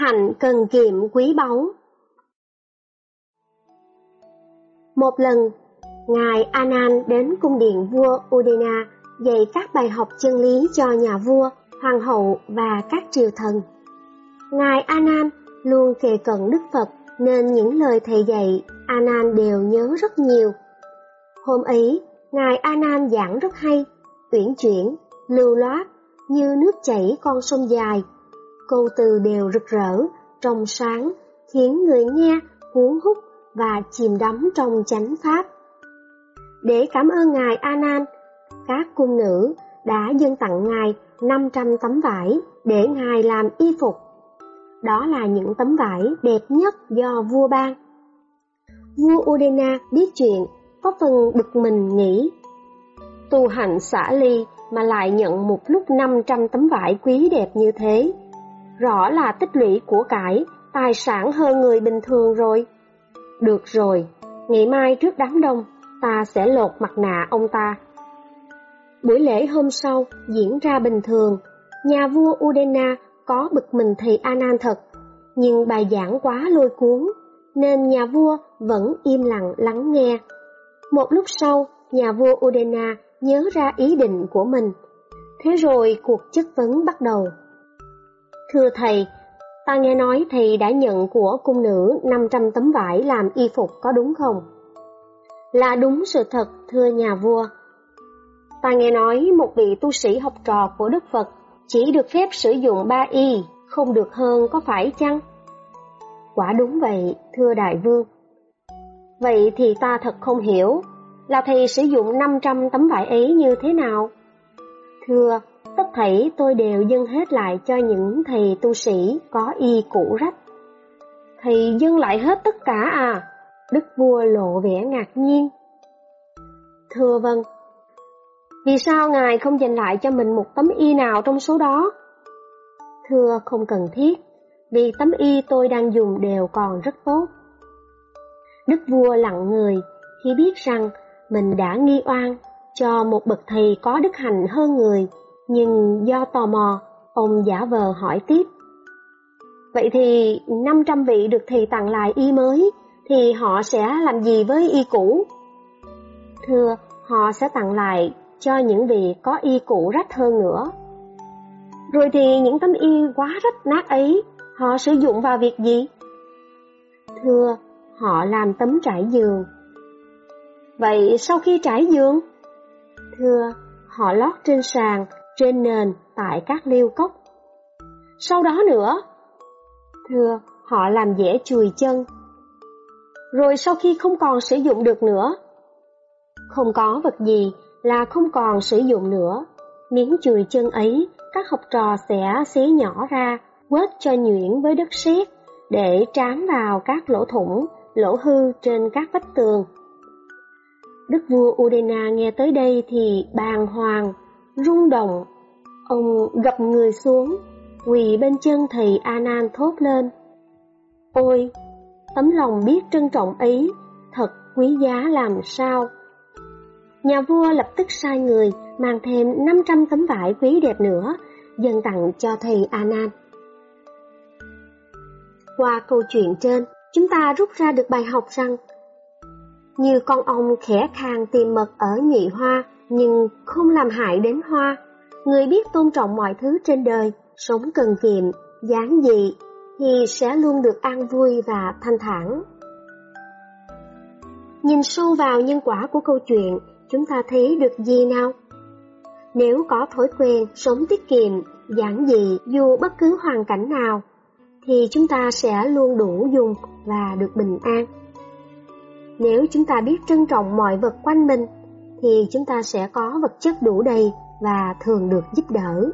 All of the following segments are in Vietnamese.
Hạnh cần kiệm quý báu Một lần, Ngài Anan đến cung điện vua Udena dạy các bài học chân lý cho nhà vua, hoàng hậu và các triều thần. Ngài Anan luôn kề cận Đức Phật nên những lời thầy dạy Anan đều nhớ rất nhiều. Hôm ấy, Ngài Anan giảng rất hay, uyển chuyển, lưu loát, như nước chảy con sông dài. Câu từ đều rực rỡ, trong sáng, khiến người nghe cuốn hút và chìm đắm trong chánh pháp. Để cảm ơn Ngài A Nan, các cung nữ đã dâng tặng Ngài 500 tấm vải để Ngài làm y phục. Đó là những tấm vải đẹp nhất do vua ban. Vua Udena biết chuyện, có phần bực mình nghĩ. Tu hành xả ly mà lại nhận một lúc 500 tấm vải quý đẹp như thế. Rõ là tích lũy của cải, tài sản hơn người bình thường rồi. Được rồi, ngày mai trước đám đông, ta sẽ lột mặt nạ ông ta. Buổi lễ hôm sau diễn ra bình thường, nhà vua Udena có bực mình thầy Anan thật, nhưng bài giảng quá lôi cuốn, nên nhà vua vẫn im lặng lắng nghe. Một lúc sau, nhà vua Udena nhớ ra ý định của mình. Thế rồi cuộc chất vấn bắt đầu. Thưa thầy, ta nghe nói thầy đã nhận của cung nữ 500 tấm vải làm y phục có đúng không? Là đúng sự thật, thưa nhà vua. Ta nghe nói một vị tu sĩ học trò của Đức Phật chỉ được phép sử dụng ba y, không được hơn có phải chăng? Quả đúng vậy, thưa đại vương. Vậy thì ta thật không hiểu, là thầy sử dụng 500 tấm vải ấy như thế nào? Thưa, tất thảy tôi đều dâng hết lại cho những thầy tu sĩ có y cũ rách. Thầy dâng lại hết tất cả à? Đức vua lộ vẻ ngạc nhiên. Thưa vâng, vì sao ngài không dành lại cho mình một tấm y nào trong số đó? Thưa không cần thiết, vì tấm y tôi đang dùng đều còn rất tốt. Đức vua lặng người khi biết rằng mình đã nghi oan cho một bậc thầy có đức hạnh hơn người, nhưng do tò mò, ông giả vờ hỏi tiếp. Vậy thì 500 vị được thầy tặng lại y mới, thì họ sẽ làm gì với y cũ? Thưa, họ sẽ tặng lại cho những vị có y cũ rách hơn nữa. Rồi thì những tấm y quá rách nát ấy, họ sử dụng vào việc gì? Thưa, họ làm tấm trải giường Vậy sau khi trải giường? Thưa, họ lót trên sàn, trên nền, tại các liêu cốc. Sau đó nữa? Thưa, họ làm dễ chùi chân. Rồi sau khi không còn sử dụng được nữa? Không có vật gì là không còn sử dụng nữa. Miếng chùi chân ấy, các học trò sẽ xé nhỏ ra, quết cho nhuyễn với đất sét để trám vào các lỗ thủng, lỗ hư trên các vách tường Đức vua Udena nghe tới đây thì bàng hoàng, rung động. Ông gập người xuống, quỳ bên chân thầy Anan thốt lên. Ôi, tấm lòng biết trân trọng ấy, thật quý giá làm sao. Nhà vua lập tức sai người mang thêm 500 tấm vải quý đẹp nữa, dâng tặng cho thầy Anan. Qua câu chuyện trên, chúng ta rút ra được bài học rằng như con ong khẽ khàng tìm mật ở nhị hoa, nhưng không làm hại đến hoa. Người biết tôn trọng mọi thứ trên đời, sống cần kiệm, giản dị, thì sẽ luôn được an vui và thanh thản. Nhìn sâu vào nhân quả của câu chuyện, chúng ta thấy được gì nào? Nếu có thói quen sống tiết kiệm, giản dị dù bất cứ hoàn cảnh nào, thì chúng ta sẽ luôn đủ dùng và được bình an. Nếu chúng ta biết trân trọng mọi vật quanh mình, thì chúng ta sẽ có vật chất đủ đầy và thường được giúp đỡ.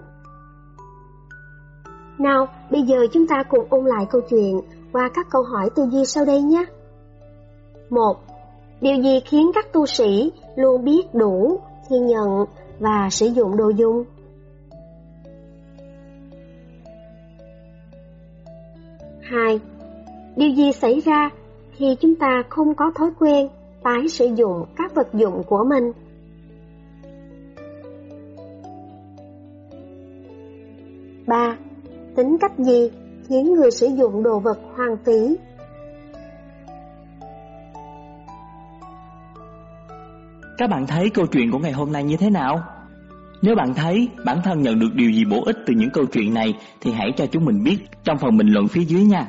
Nào, bây giờ chúng ta cùng ôn lại câu chuyện qua các câu hỏi tư duy sau đây nhé. 1. Điều gì khiến các tu sĩ luôn biết đủ khi nhận và sử dụng đồ dùng? Hai, Điều gì xảy ra khi chúng ta không có thói quen tái sử dụng các vật dụng của mình. ba, Tính cách gì khiến người sử dụng đồ vật hoang phí. Các bạn thấy câu chuyện của ngày hôm nay như thế nào? Nếu bạn thấy bản thân nhận được điều gì bổ ích từ những câu chuyện này, thì hãy cho chúng mình biết trong phần bình luận phía dưới nha.